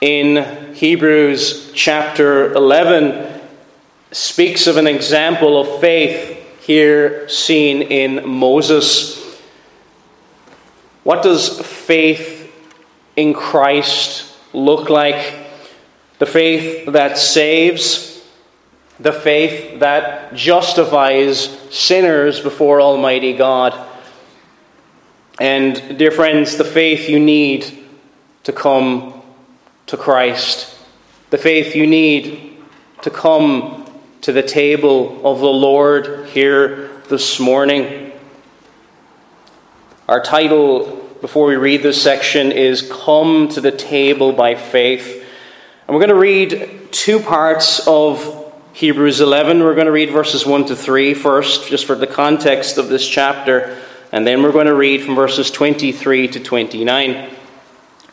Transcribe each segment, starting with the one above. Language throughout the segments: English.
in Hebrews chapter 11 speaks of an example of faith here seen in Moses. What does faith in Christ look like? The faith that saves, the faith that justifies sinners before Almighty God. And, dear friends, the faith you need to come to Christ, the faith you need to come to the table of the Lord here this morning. Our title before we read this section is Come to the Table by Faith. And we're going to read two parts of Hebrews 11. We're going to read verses 1 to 3 first, just for the context of this chapter. And then we're going to read from verses 23 to 29.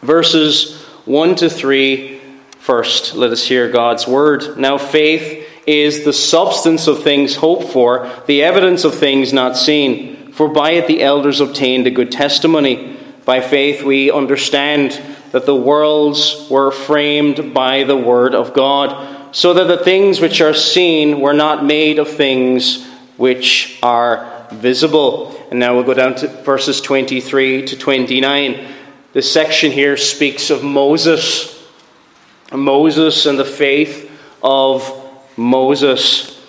Verses 1 to 3. First, let us hear God's word. Now, faith is the substance of things hoped for, the evidence of things not seen. For by it the elders obtained a good testimony. By faith we understand that the worlds were framed by the word of God, so that the things which are seen were not made of things which are visible. And now we'll go down to verses 23 to 29. This section here speaks of Moses, Moses and the faith of Moses.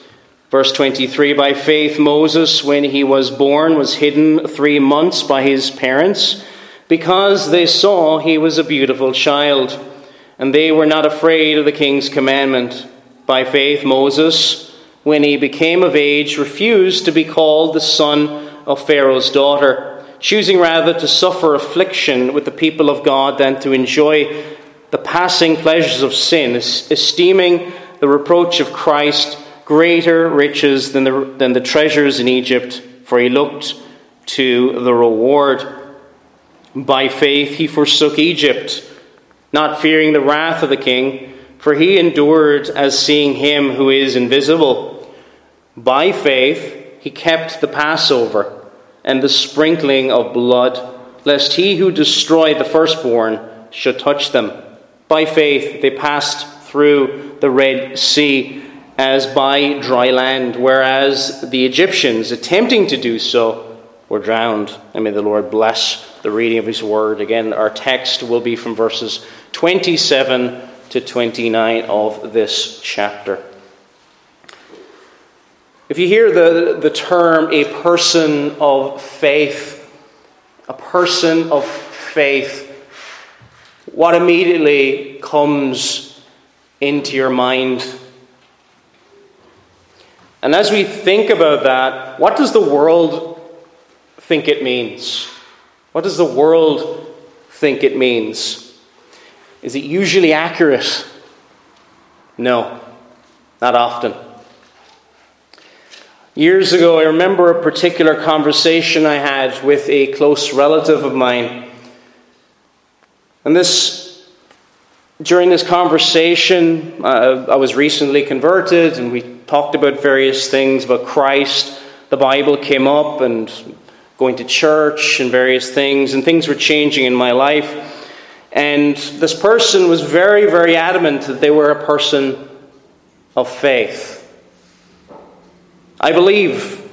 Verse 23 By faith, Moses, when he was born, was hidden three months by his parents, because they saw he was a beautiful child, and they were not afraid of the king's commandment. By faith, Moses, when he became of age, refused to be called the son of Pharaoh's daughter choosing rather to suffer affliction with the people of God than to enjoy the passing pleasures of sin, esteeming the reproach of Christ greater riches than the, than the treasures in Egypt, for he looked to the reward. By faith he forsook Egypt, not fearing the wrath of the king, for he endured as seeing him who is invisible. By faith he kept the Passover and the sprinkling of blood, lest he who destroyed the firstborn should touch them. By faith they passed through the Red Sea as by dry land, whereas the Egyptians, attempting to do so, were drowned. And may the Lord bless the reading of his word. Again, our text will be from verses 27 to 29 of this chapter. If you hear the, the term a person of faith, a person of faith, what immediately comes into your mind? And as we think about that, what does the world think it means? What does the world think it means? Is it usually accurate? No, not often. Years ago, I remember a particular conversation I had with a close relative of mine. And this, during this conversation, uh, I was recently converted, and we talked about various things about Christ. The Bible came up, and going to church, and various things, and things were changing in my life. And this person was very, very adamant that they were a person of faith. I believe.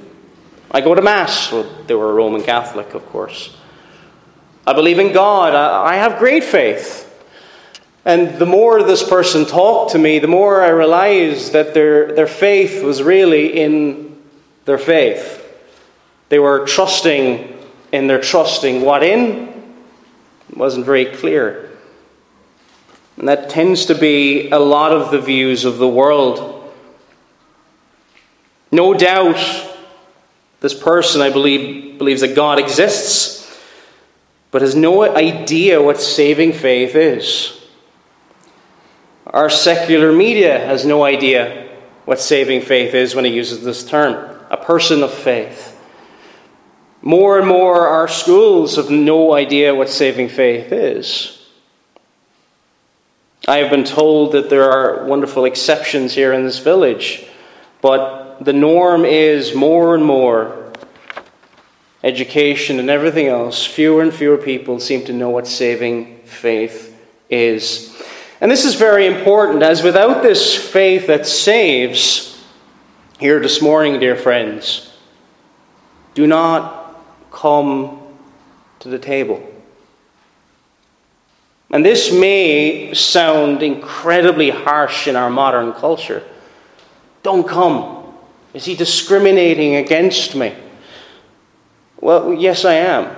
I go to Mass. Well, they were a Roman Catholic, of course. I believe in God. I have great faith. And the more this person talked to me, the more I realized that their, their faith was really in their faith. They were trusting in their trusting. What in? It wasn't very clear. And that tends to be a lot of the views of the world. No doubt, this person, I believe, believes that God exists, but has no idea what saving faith is. Our secular media has no idea what saving faith is when it uses this term a person of faith. More and more, our schools have no idea what saving faith is. I have been told that there are wonderful exceptions here in this village, but the norm is more and more education and everything else, fewer and fewer people seem to know what saving faith is. And this is very important, as without this faith that saves, here this morning, dear friends, do not come to the table. And this may sound incredibly harsh in our modern culture. Don't come. Is he discriminating against me? Well, yes, I am.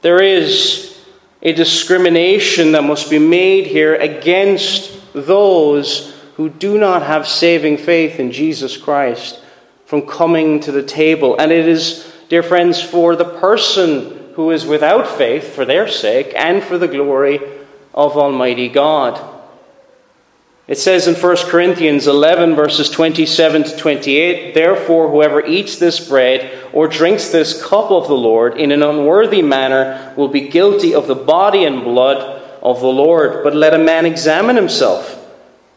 There is a discrimination that must be made here against those who do not have saving faith in Jesus Christ from coming to the table. And it is, dear friends, for the person who is without faith, for their sake, and for the glory of Almighty God. It says in 1 Corinthians 11, verses 27 to 28 Therefore, whoever eats this bread or drinks this cup of the Lord in an unworthy manner will be guilty of the body and blood of the Lord. But let a man examine himself,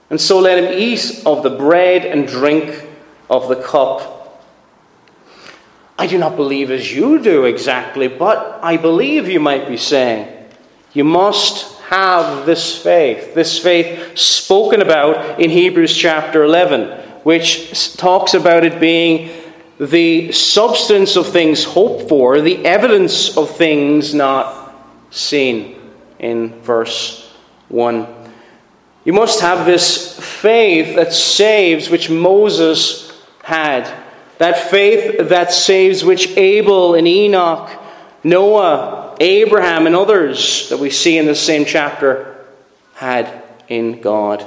and so let him eat of the bread and drink of the cup. I do not believe as you do exactly, but I believe you might be saying. You must have this faith, this faith spoken about in Hebrews chapter 11, which talks about it being the substance of things hoped for, the evidence of things not seen, in verse 1. You must have this faith that saves, which Moses had. That faith that saves, which Abel and Enoch, Noah, Abraham and others that we see in the same chapter had in God.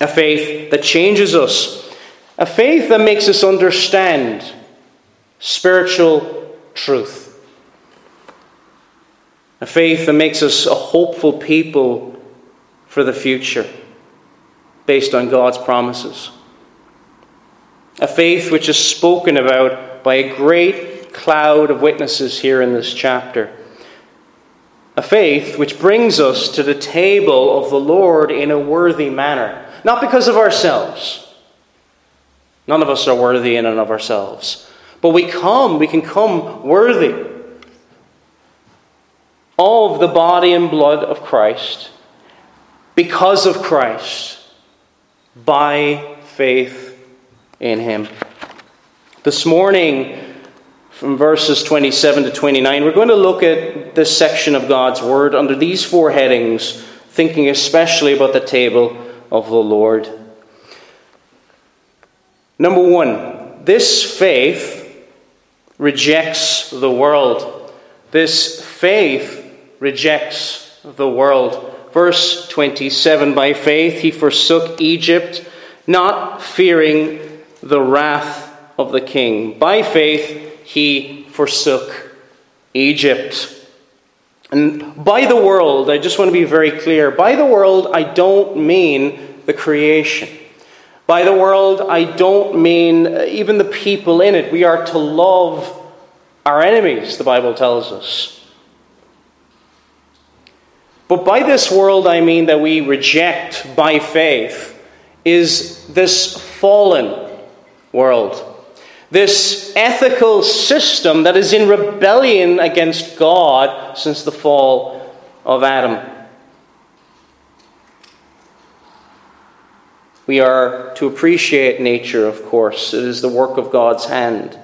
A faith that changes us, a faith that makes us understand spiritual truth, a faith that makes us a hopeful people for the future based on God's promises. A faith which is spoken about by a great cloud of witnesses here in this chapter. A faith which brings us to the table of the Lord in a worthy manner, not because of ourselves. None of us are worthy in and of ourselves. But we come, we can come worthy of the body and blood of Christ because of Christ by faith in Him. This morning, from verses 27 to 29, we're going to look at this section of God's Word under these four headings, thinking especially about the table of the Lord. Number one, this faith rejects the world. This faith rejects the world. Verse 27 By faith he forsook Egypt, not fearing the wrath of the king. By faith he forsook Egypt. And by the world, I just want to be very clear by the world, I don't mean the creation. By the world, I don't mean uh, even the people in it. We are to love our enemies, the Bible tells us. But by this world, I mean that we reject by faith is this fallen world. This ethical system that is in rebellion against God since the fall of Adam. We are to appreciate nature, of course. It is the work of God's hand.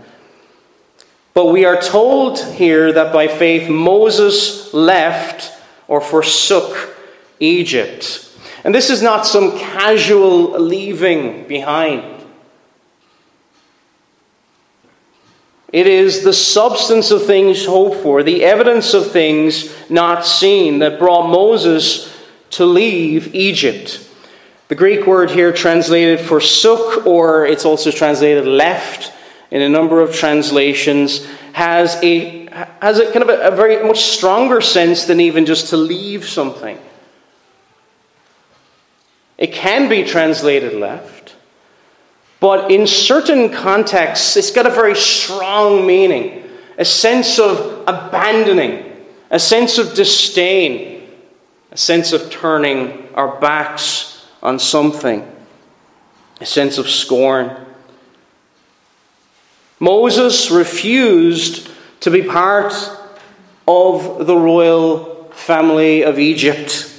But we are told here that by faith Moses left or forsook Egypt. And this is not some casual leaving behind. It is the substance of things hoped for, the evidence of things not seen, that brought Moses to leave Egypt. The Greek word here translated forsook, or it's also translated left in a number of translations, has a, has a kind of a, a very much stronger sense than even just to leave something. It can be translated left. But in certain contexts, it's got a very strong meaning a sense of abandoning, a sense of disdain, a sense of turning our backs on something, a sense of scorn. Moses refused to be part of the royal family of Egypt.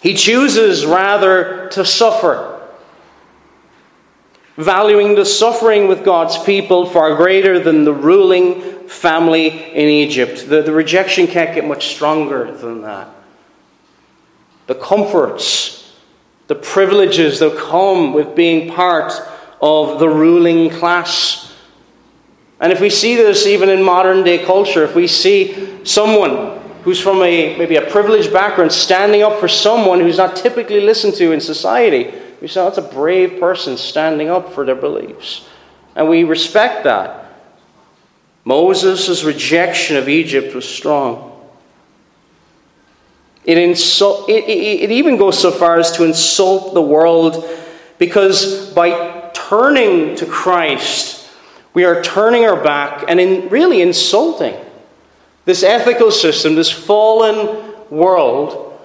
He chooses rather to suffer, valuing the suffering with God's people far greater than the ruling family in Egypt. The, the rejection can't get much stronger than that. The comforts, the privileges that come with being part of the ruling class. And if we see this even in modern day culture, if we see someone who's from a maybe a privileged background standing up for someone who's not typically listened to in society. We say, oh, that's a brave person standing up for their beliefs. And we respect that. Moses' rejection of Egypt was strong. It, insult, it, it, it even goes so far as to insult the world because by turning to Christ, we are turning our back and in really insulting this ethical system, this fallen world,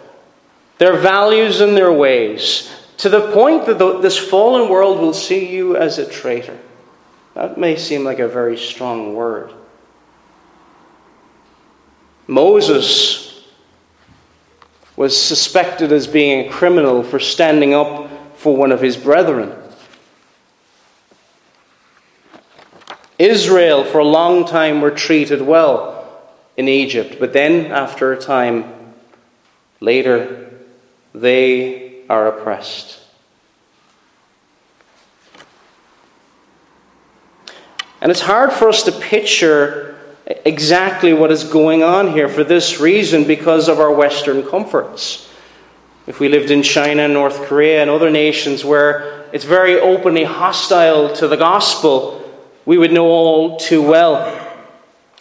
their values and their ways, to the point that the, this fallen world will see you as a traitor. That may seem like a very strong word. Moses was suspected as being a criminal for standing up for one of his brethren. Israel, for a long time, were treated well in Egypt. But then, after a time later, they are oppressed. And it's hard for us to picture exactly what is going on here for this reason because of our Western comforts. If we lived in China, North Korea, and other nations where it's very openly hostile to the gospel, we would know all too well.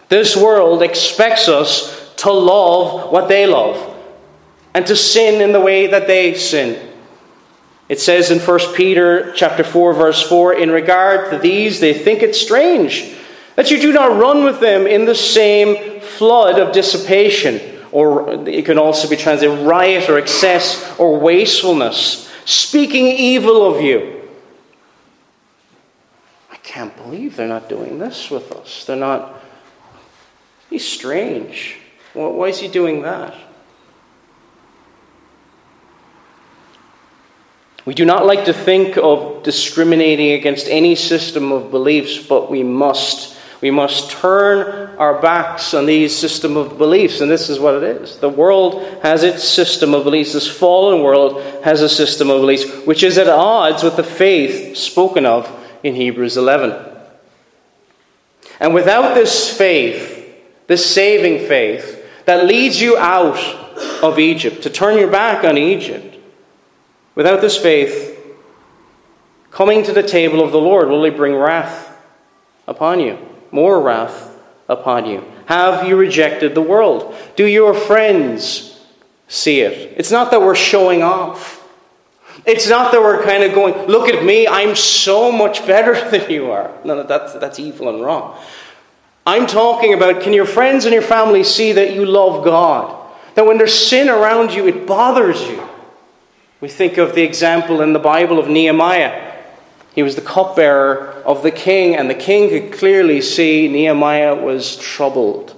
This world expects us to love what they love and to sin in the way that they sin. It says in 1 Peter chapter 4 verse 4 in regard to these they think it strange that you do not run with them in the same flood of dissipation or it can also be translated riot or excess or wastefulness speaking evil of you. I can't believe they're not doing this with us. They're not He's strange. Why is he doing that? We do not like to think of discriminating against any system of beliefs, but we must. We must turn our backs on these system of beliefs, and this is what it is. The world has its system of beliefs. This fallen world has a system of beliefs which is at odds with the faith spoken of in Hebrews 11. And without this faith, this saving faith that leads you out of Egypt, to turn your back on Egypt. Without this faith, coming to the table of the Lord will he bring wrath upon you, more wrath upon you. Have you rejected the world? Do your friends see it? It's not that we're showing off. It's not that we're kind of going, look at me, I'm so much better than you are. No, that's, that's evil and wrong. I'm talking about can your friends and your family see that you love God? That when there's sin around you, it bothers you. We think of the example in the Bible of Nehemiah. He was the cupbearer of the king, and the king could clearly see Nehemiah was troubled.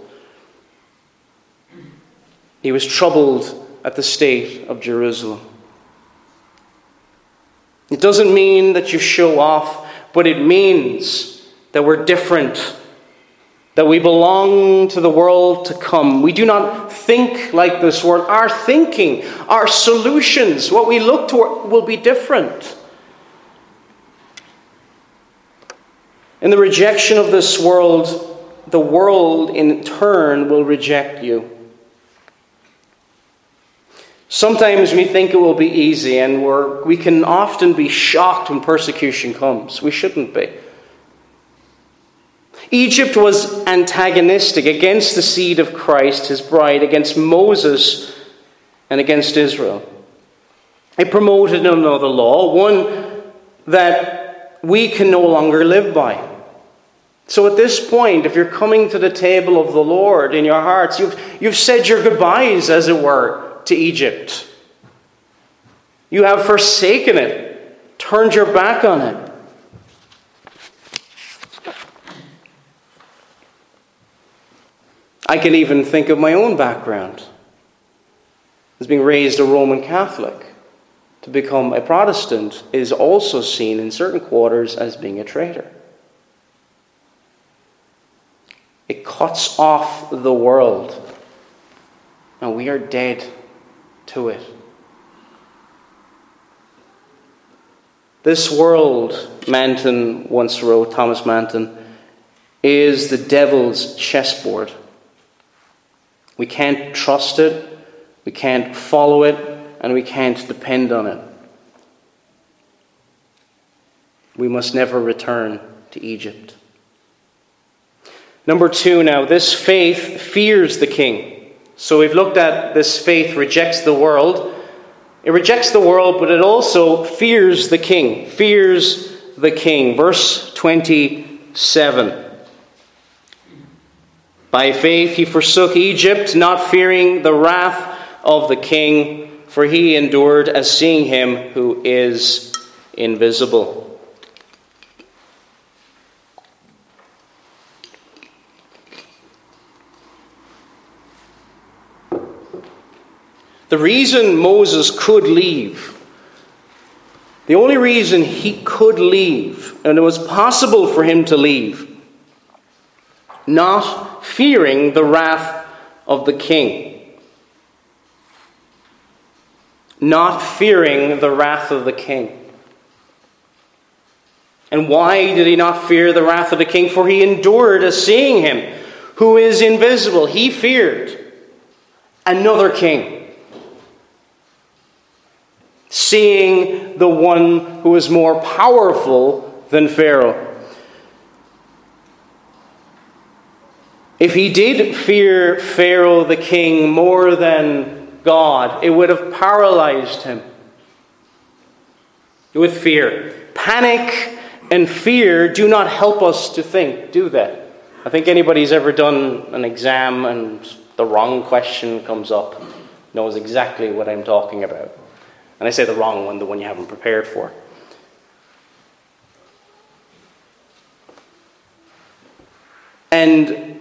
He was troubled at the state of Jerusalem. It doesn't mean that you show off, but it means that we're different that we belong to the world to come. We do not think like this world. Our thinking, our solutions, what we look toward will be different. In the rejection of this world, the world in turn will reject you. Sometimes we think it will be easy, and we can often be shocked when persecution comes. We shouldn't be. Egypt was antagonistic against the seed of Christ, his bride, against Moses, and against Israel. It promoted another law, one that we can no longer live by. So at this point, if you're coming to the table of the Lord in your hearts, you've, you've said your goodbyes, as it were, to Egypt. You have forsaken it, turned your back on it. I can even think of my own background as being raised a Roman Catholic. To become a Protestant is also seen in certain quarters as being a traitor. It cuts off the world, and we are dead to it. This world, Manton once wrote, Thomas Manton, is the devil's chessboard. We can't trust it, we can't follow it, and we can't depend on it. We must never return to Egypt. Number two, now, this faith fears the king. So we've looked at this faith rejects the world. It rejects the world, but it also fears the king. Fears the king. Verse 27. By faith he forsook Egypt, not fearing the wrath of the king, for he endured as seeing him who is invisible. The reason Moses could leave, the only reason he could leave, and it was possible for him to leave, not fearing the wrath of the king. Not fearing the wrath of the king. And why did he not fear the wrath of the king? For he endured as seeing him who is invisible. He feared another king seeing the one who is more powerful than Pharaoh. If he did fear Pharaoh the king more than God, it would have paralyzed him with fear. Panic and fear do not help us to think, do they? I think anybody's ever done an exam and the wrong question comes up knows exactly what I'm talking about. And I say the wrong one, the one you haven't prepared for. And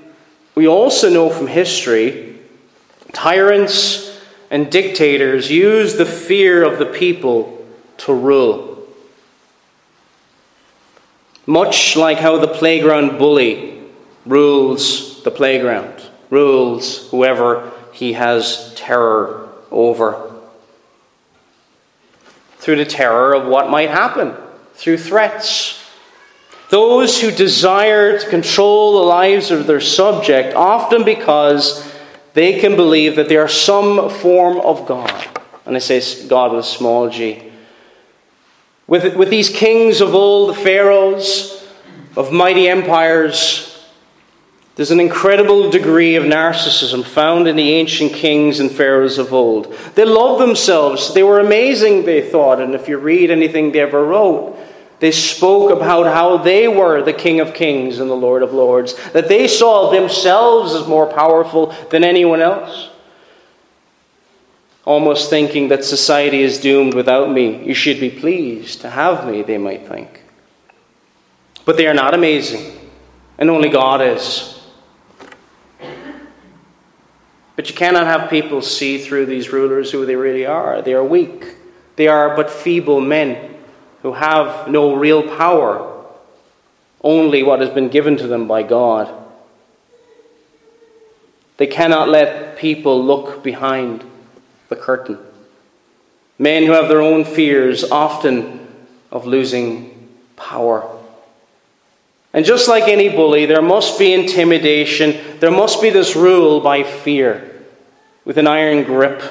we also know from history tyrants and dictators use the fear of the people to rule. Much like how the playground bully rules the playground, rules whoever he has terror over through the terror of what might happen, through threats. Those who desire to control the lives of their subject, often because they can believe that they are some form of God. And I say God with a small g. With, with these kings of old, the pharaohs of mighty empires, there's an incredible degree of narcissism found in the ancient kings and pharaohs of old. They loved themselves. They were amazing, they thought. And if you read anything they ever wrote, they spoke about how they were the King of Kings and the Lord of Lords, that they saw themselves as more powerful than anyone else. Almost thinking that society is doomed without me. You should be pleased to have me, they might think. But they are not amazing, and only God is. But you cannot have people see through these rulers who they really are. They are weak. They are but feeble men who have no real power, only what has been given to them by God. They cannot let people look behind the curtain. Men who have their own fears, often of losing power. And just like any bully, there must be intimidation. There must be this rule by fear with an iron grip.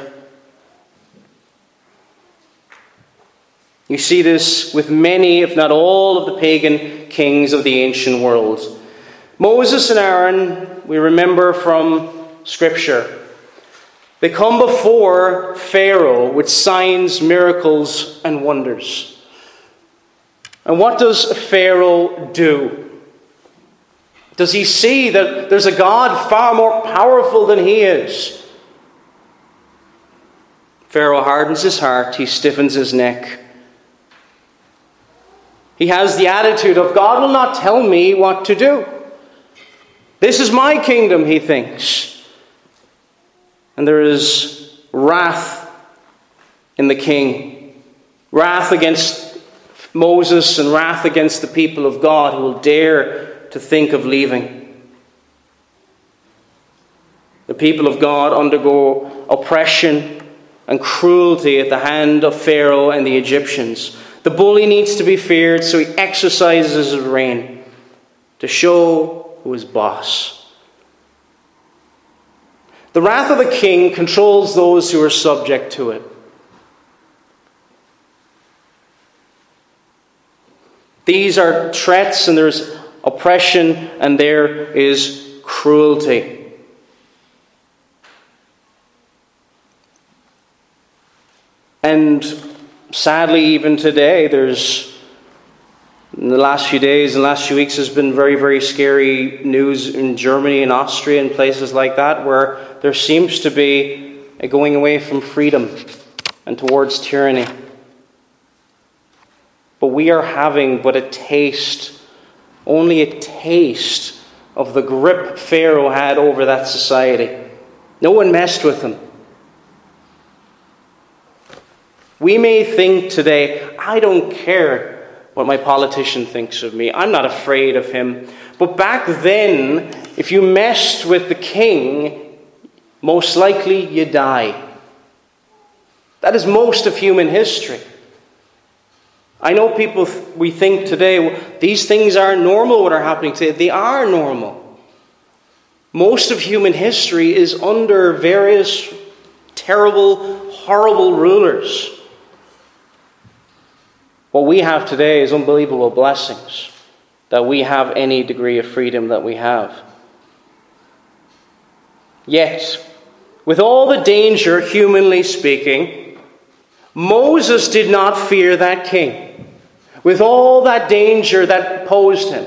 You see this with many, if not all, of the pagan kings of the ancient world. Moses and Aaron, we remember from Scripture, they come before Pharaoh with signs, miracles, and wonders. And what does Pharaoh do? Does he see that there's a God far more powerful than he is? Pharaoh hardens his heart, he stiffens his neck. He has the attitude of God will not tell me what to do. This is my kingdom, he thinks. And there is wrath in the king wrath against Moses and wrath against the people of God who will dare to think of leaving. The people of God undergo oppression and cruelty at the hand of Pharaoh and the Egyptians. The bully needs to be feared, so he exercises his reign to show who is boss. The wrath of the king controls those who are subject to it. These are threats, and there's oppression, and there is cruelty. And sadly, even today, there's in the last few days and last few weeks has been very, very scary news in Germany and Austria and places like that where there seems to be a going away from freedom and towards tyranny. But we are having but a taste, only a taste of the grip Pharaoh had over that society. No one messed with him. We may think today, I don't care what my politician thinks of me. I'm not afraid of him. But back then, if you messed with the king, most likely you die. That is most of human history. I know people, we think today, these things aren't normal what are happening today. They are normal. Most of human history is under various terrible, horrible rulers. What we have today is unbelievable blessings that we have any degree of freedom that we have. Yet, with all the danger, humanly speaking, Moses did not fear that king. With all that danger that posed him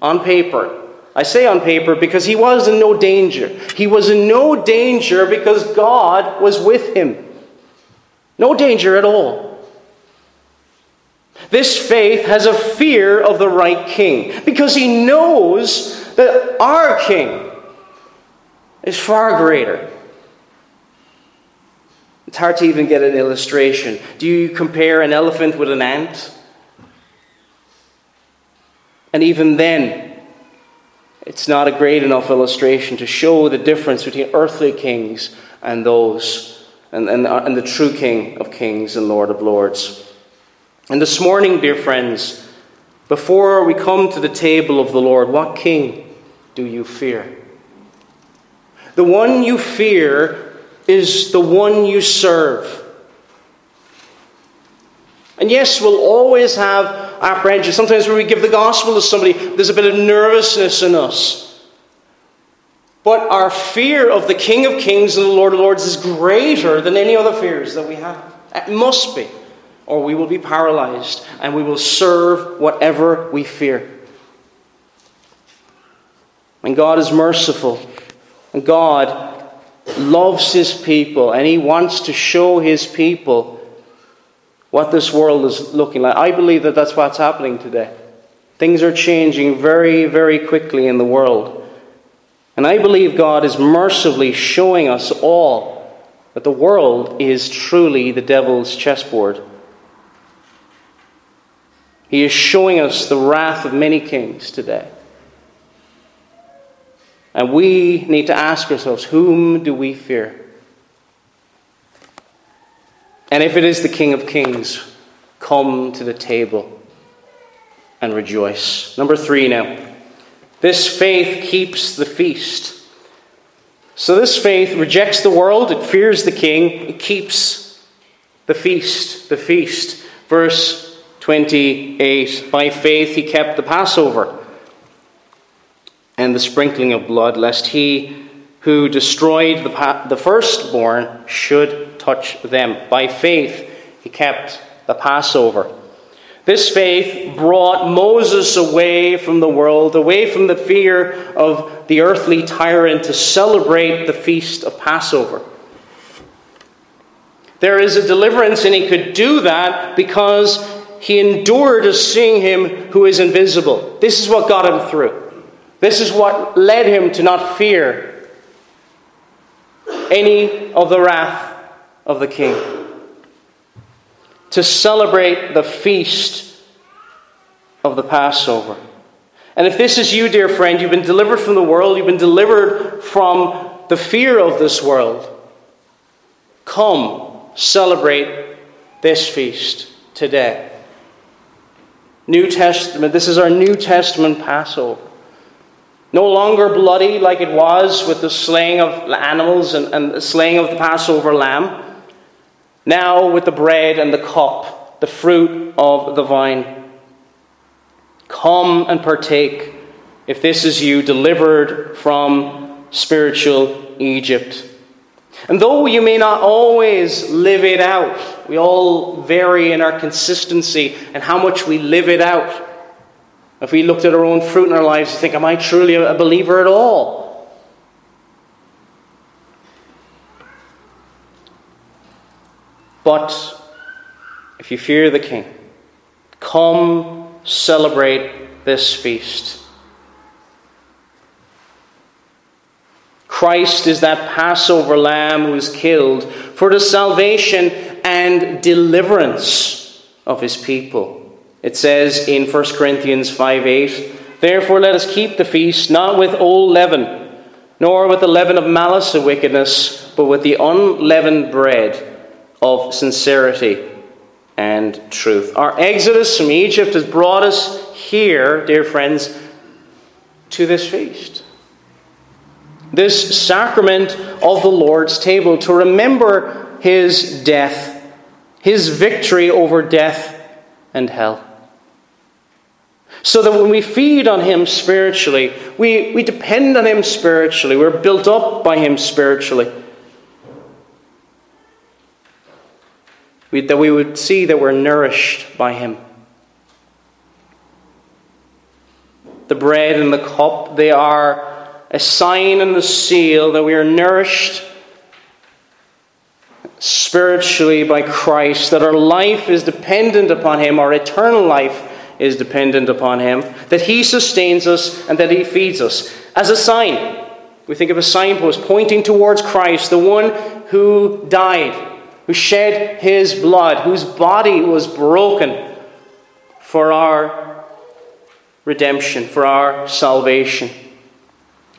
on paper. I say on paper because he was in no danger. He was in no danger because God was with him. No danger at all. This faith has a fear of the right king because he knows that our king is far greater. It's hard to even get an illustration. Do you compare an elephant with an ant? And even then, it's not a great enough illustration to show the difference between earthly kings and those, and, and, and the true King of kings and Lord of lords. And this morning, dear friends, before we come to the table of the Lord, what king do you fear? The one you fear is the one you serve. And yes, we'll always have apprehension. Sometimes when we give the gospel to somebody, there's a bit of nervousness in us. But our fear of the King of Kings and the Lord of Lords is greater than any other fears that we have. It must be or we will be paralyzed and we will serve whatever we fear. And God is merciful, and God loves His people, and He wants to show His people what this world is looking like. I believe that that's what's happening today. Things are changing very, very quickly in the world. And I believe God is mercifully showing us all that the world is truly the devil's chessboard. He is showing us the wrath of many kings today. And we need to ask ourselves whom do we fear? And if it is the King of Kings, come to the table and rejoice. Number three now. This faith keeps the feast. So this faith rejects the world, it fears the king, it keeps the feast. The feast. Verse 28 By faith he kept the Passover and the sprinkling of blood, lest he who destroyed the, pa- the firstborn should touch them. By faith he kept the Passover. This faith brought Moses away from the world, away from the fear of the earthly tyrant, to celebrate the feast of Passover. There is a deliverance, and he could do that because he endured as seeing him who is invisible. This is what got him through. This is what led him to not fear any of the wrath of the king. To celebrate the feast of the Passover. And if this is you, dear friend, you've been delivered from the world, you've been delivered from the fear of this world. Come, celebrate this feast today. New Testament, this is our New Testament Passover. No longer bloody like it was with the slaying of animals and, and the slaying of the Passover lamb. Now with the bread and the cup, the fruit of the vine. Come and partake, if this is you, delivered from spiritual Egypt. And though you may not always live it out, we all vary in our consistency and how much we live it out. If we looked at our own fruit in our lives, you think, Am I truly a believer at all? But if you fear the King, come celebrate this feast. Christ is that Passover lamb who is killed for the salvation and deliverance of his people. It says in 1 Corinthians 5 8, Therefore let us keep the feast not with old leaven, nor with the leaven of malice and wickedness, but with the unleavened bread of sincerity and truth. Our exodus from Egypt has brought us here, dear friends, to this feast. This sacrament of the Lord's table to remember his death, his victory over death and hell. So that when we feed on Him spiritually, we, we depend on Him spiritually, we're built up by Him spiritually. We, that we would see that we're nourished by Him. The bread and the cup, they are a sign and a seal that we are nourished spiritually by Christ, that our life is dependent upon Him, our eternal life is dependent upon Him, that He sustains us and that He feeds us. As a sign, we think of a signpost pointing towards Christ, the one who died, who shed His blood, whose body was broken for our redemption, for our salvation.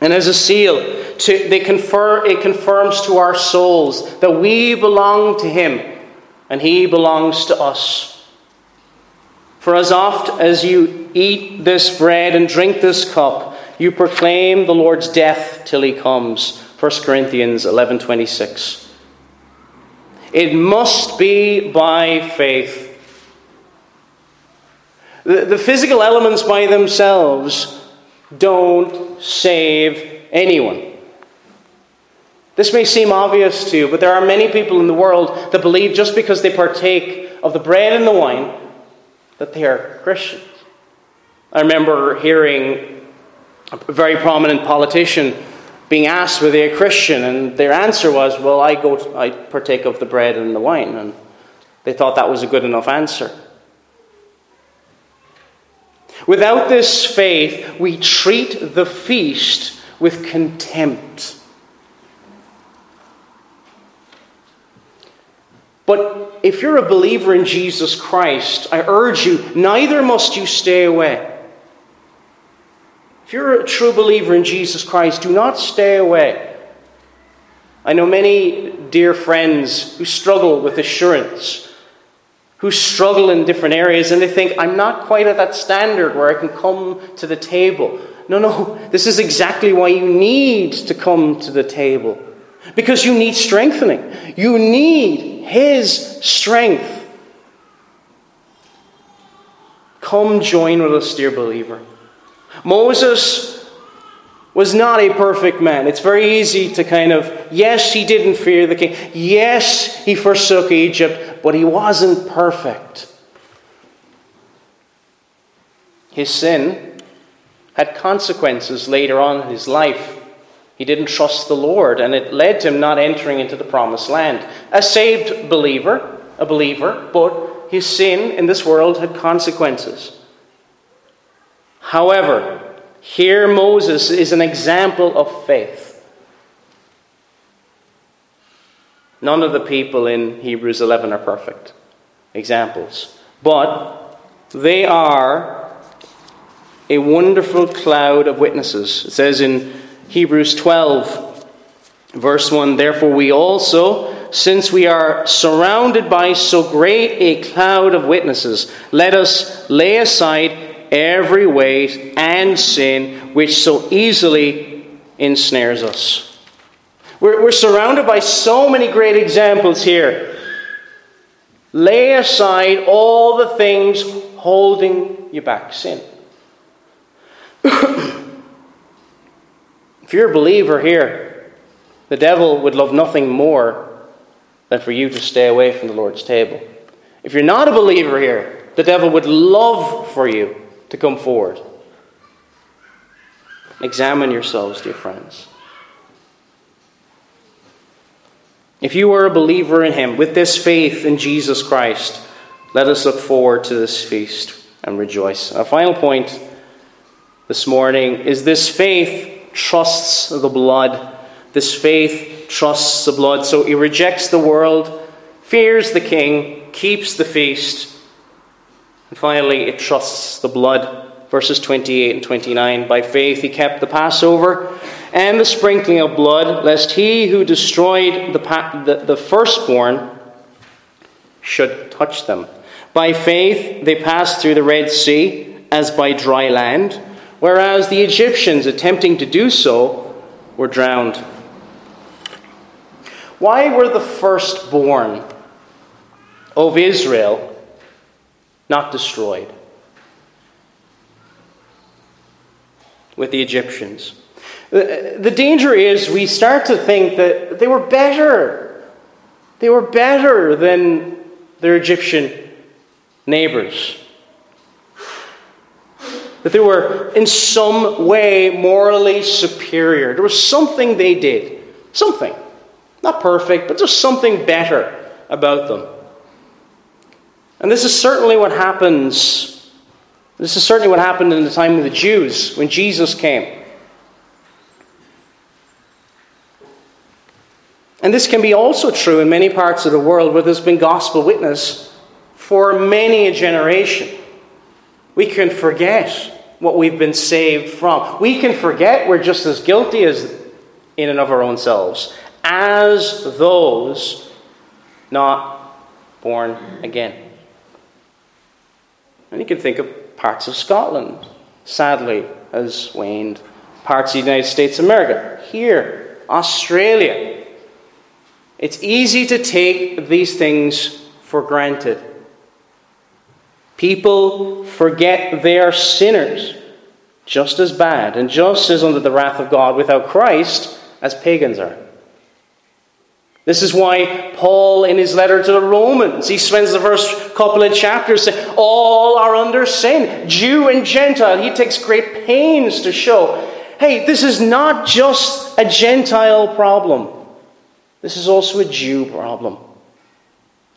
And as a seal, to, they confer, it confirms to our souls that we belong to Him and He belongs to us. For as oft as you eat this bread and drink this cup, you proclaim the Lord's death till he comes. 1 Corinthians 11:26. It must be by faith. The, the physical elements by themselves don't save anyone. This may seem obvious to you, but there are many people in the world that believe just because they partake of the bread and the wine that they are Christians. I remember hearing a very prominent politician being asked were they a Christian, and their answer was, "Well, I go, to, I partake of the bread and the wine," and they thought that was a good enough answer. Without this faith, we treat the feast with contempt. But if you're a believer in Jesus Christ, I urge you, neither must you stay away. If you're a true believer in Jesus Christ, do not stay away. I know many dear friends who struggle with assurance, who struggle in different areas, and they think, I'm not quite at that standard where I can come to the table. No, no, this is exactly why you need to come to the table. Because you need strengthening. You need his strength. Come join with us, dear believer. Moses was not a perfect man. It's very easy to kind of, yes, he didn't fear the king. Yes, he forsook Egypt, but he wasn't perfect. His sin had consequences later on in his life. He didn't trust the Lord, and it led to him not entering into the promised land. A saved believer, a believer, but his sin in this world had consequences. However, Here, Moses is an example of faith. None of the people in Hebrews 11 are perfect examples, but they are a wonderful cloud of witnesses. It says in Hebrews 12, verse 1 Therefore, we also, since we are surrounded by so great a cloud of witnesses, let us lay aside every weight and sin which so easily ensnares us. We're, we're surrounded by so many great examples here. Lay aside all the things holding you back sin. if you're a believer here, the devil would love nothing more than for you to stay away from the Lord's table. If you're not a believer here, the devil would love for you to come forward. Examine yourselves, dear friends. If you are a believer in Him, with this faith in Jesus Christ, let us look forward to this feast and rejoice. A final point this morning is this faith trusts the blood. This faith trusts the blood. So he rejects the world, fears the king, keeps the feast, and finally, it trusts the blood. Verses 28 and 29. By faith he kept the Passover and the sprinkling of blood, lest he who destroyed the, the, the firstborn should touch them. By faith they passed through the Red Sea as by dry land, whereas the Egyptians, attempting to do so, were drowned. Why were the firstborn of Israel not destroyed. With the Egyptians. Uh, the danger is we start to think that they were better. They were better than their Egyptian neighbors. That they were in some way morally superior. There was something they did. Something. Not perfect, but just something better about them. And this is certainly what happens. This is certainly what happened in the time of the Jews when Jesus came. And this can be also true in many parts of the world where there's been gospel witness for many a generation. We can forget what we've been saved from. We can forget we're just as guilty as in and of our own selves as those not born again. And you can think of parts of Scotland, sadly, has waned. Parts of the United States of America, here, Australia. It's easy to take these things for granted. People forget they are sinners, just as bad and just as under the wrath of God without Christ as pagans are. This is why Paul, in his letter to the Romans, he spends the first couple of chapters saying, All are under sin, Jew and Gentile. He takes great pains to show, hey, this is not just a Gentile problem, this is also a Jew problem.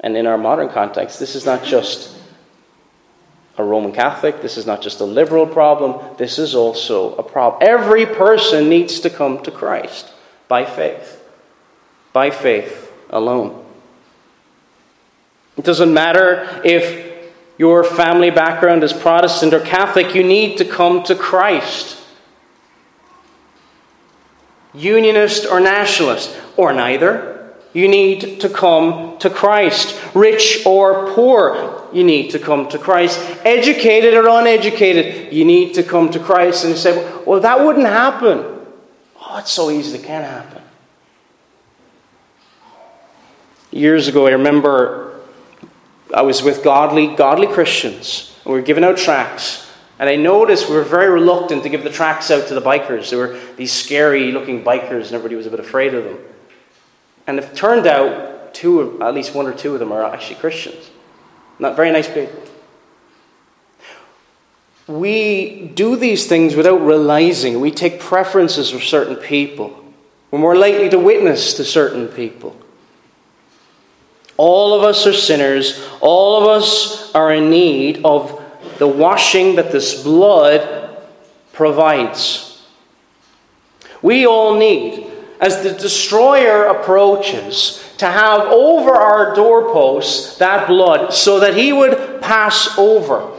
And in our modern context, this is not just a Roman Catholic, this is not just a liberal problem, this is also a problem. Every person needs to come to Christ by faith by faith alone. It doesn't matter if your family background is Protestant or Catholic, you need to come to Christ. Unionist or nationalist, or neither. You need to come to Christ. Rich or poor, you need to come to Christ. Educated or uneducated, you need to come to Christ. And you say, well, that wouldn't happen. Oh, it's so easy, it can happen. Years ago, I remember I was with godly, godly Christians, and we were giving out tracts. And I noticed we were very reluctant to give the tracks out to the bikers. There were these scary looking bikers, and everybody was a bit afraid of them. And it turned out, two, at least one or two of them are actually Christians. Not very nice people. We do these things without realizing. We take preferences for certain people. We're more likely to witness to certain people. All of us are sinners. All of us are in need of the washing that this blood provides. We all need, as the destroyer approaches, to have over our doorposts that blood so that he would pass over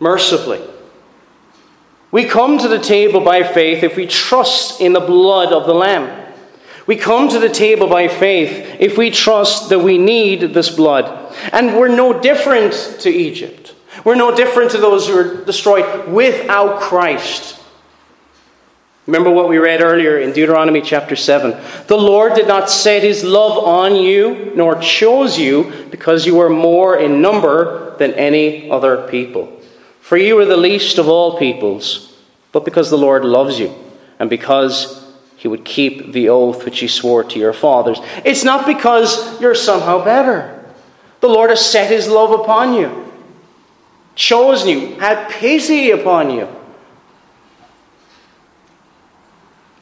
mercifully. We come to the table by faith if we trust in the blood of the Lamb. We come to the table by faith if we trust that we need this blood. And we're no different to Egypt. We're no different to those who were destroyed without Christ. Remember what we read earlier in Deuteronomy chapter 7. The Lord did not set his love on you, nor chose you, because you were more in number than any other people. For you are the least of all peoples, but because the Lord loves you, and because he would keep the oath which he swore to your fathers. It's not because you're somehow better. The Lord has set his love upon you, chosen you, had pity upon you.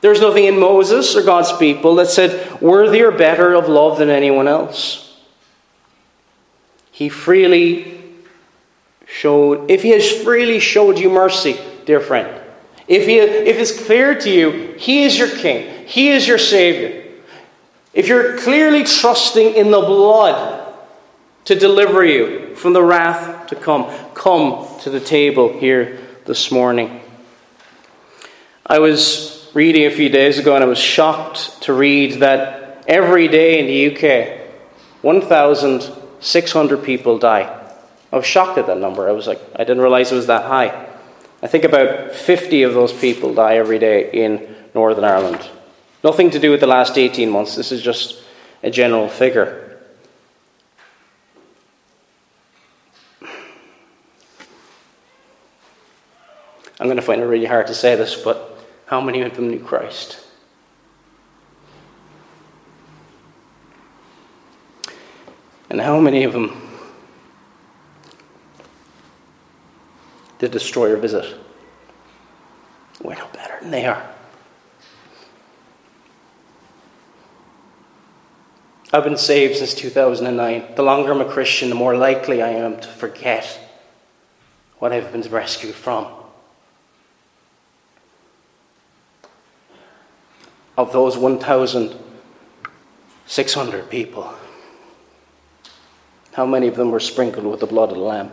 There's nothing in Moses or God's people that said, worthy or better of love than anyone else. He freely showed, if he has freely showed you mercy, dear friend, if, he, if it's clear to you, He is your King, He is your Savior, if you're clearly trusting in the blood to deliver you from the wrath to come, come to the table here this morning. I was reading a few days ago and I was shocked to read that every day in the UK, 1,600 people die. I was shocked at that number. I was like, I didn't realize it was that high. I think about 50 of those people die every day in Northern Ireland. Nothing to do with the last 18 months, this is just a general figure. I'm going to find it really hard to say this, but how many of them knew Christ? And how many of them did the destroyer visit. We're no better than they are. I've been saved since 2009. The longer I'm a Christian, the more likely I am to forget what I've been rescued from. Of those 1,600 people, how many of them were sprinkled with the blood of the Lamb?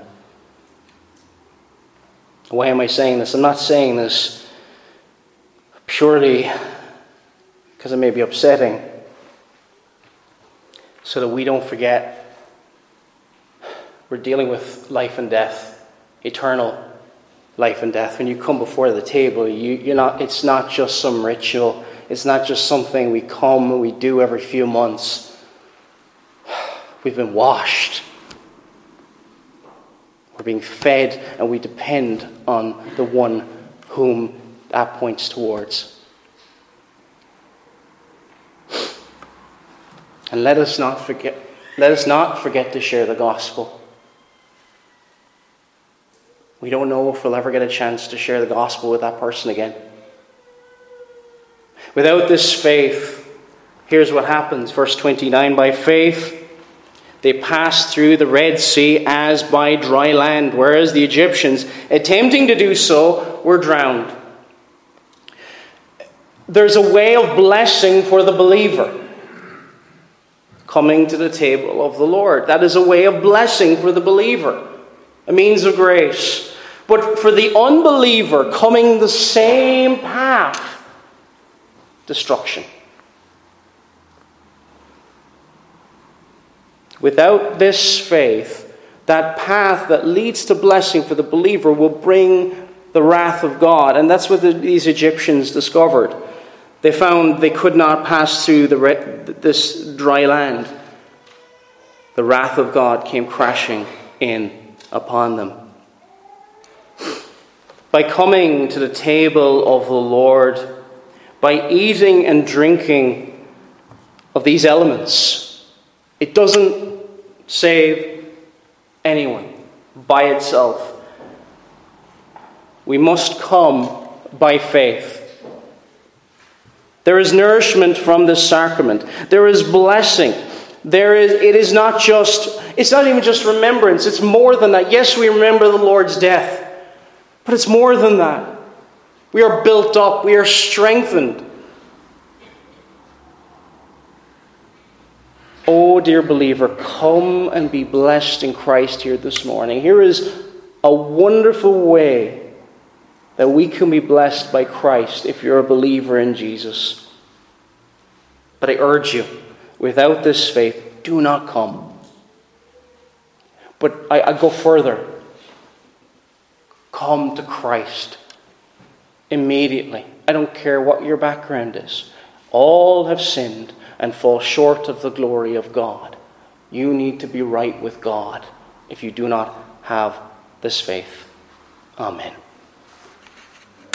Why am I saying this? I'm not saying this purely because it may be upsetting, so that we don't forget we're dealing with life and death, eternal life and death. When you come before the table, you, you're not, it's not just some ritual, it's not just something we come and we do every few months. We've been washed. We're being fed and we depend on the one whom that points towards. And let us not forget let us not forget to share the gospel. We don't know if we'll ever get a chance to share the gospel with that person again. Without this faith, here's what happens. Verse 29 By faith, they passed through the Red Sea as by dry land, whereas the Egyptians, attempting to do so, were drowned. There's a way of blessing for the believer coming to the table of the Lord. That is a way of blessing for the believer, a means of grace. But for the unbeliever, coming the same path, destruction. Without this faith, that path that leads to blessing for the believer will bring the wrath of God. And that's what the, these Egyptians discovered. They found they could not pass through the, this dry land. The wrath of God came crashing in upon them. By coming to the table of the Lord, by eating and drinking of these elements, it doesn't save anyone by itself. We must come by faith. There is nourishment from this sacrament. There is blessing. There is, it is not just, it's not even just remembrance, it's more than that. Yes, we remember the Lord's death, But it's more than that. We are built up, we are strengthened. Oh, dear believer, come and be blessed in Christ here this morning. Here is a wonderful way that we can be blessed by Christ if you're a believer in Jesus. But I urge you, without this faith, do not come. But I, I go further. Come to Christ immediately. I don't care what your background is. All have sinned and fall short of the glory of God. You need to be right with God if you do not have this faith. Amen.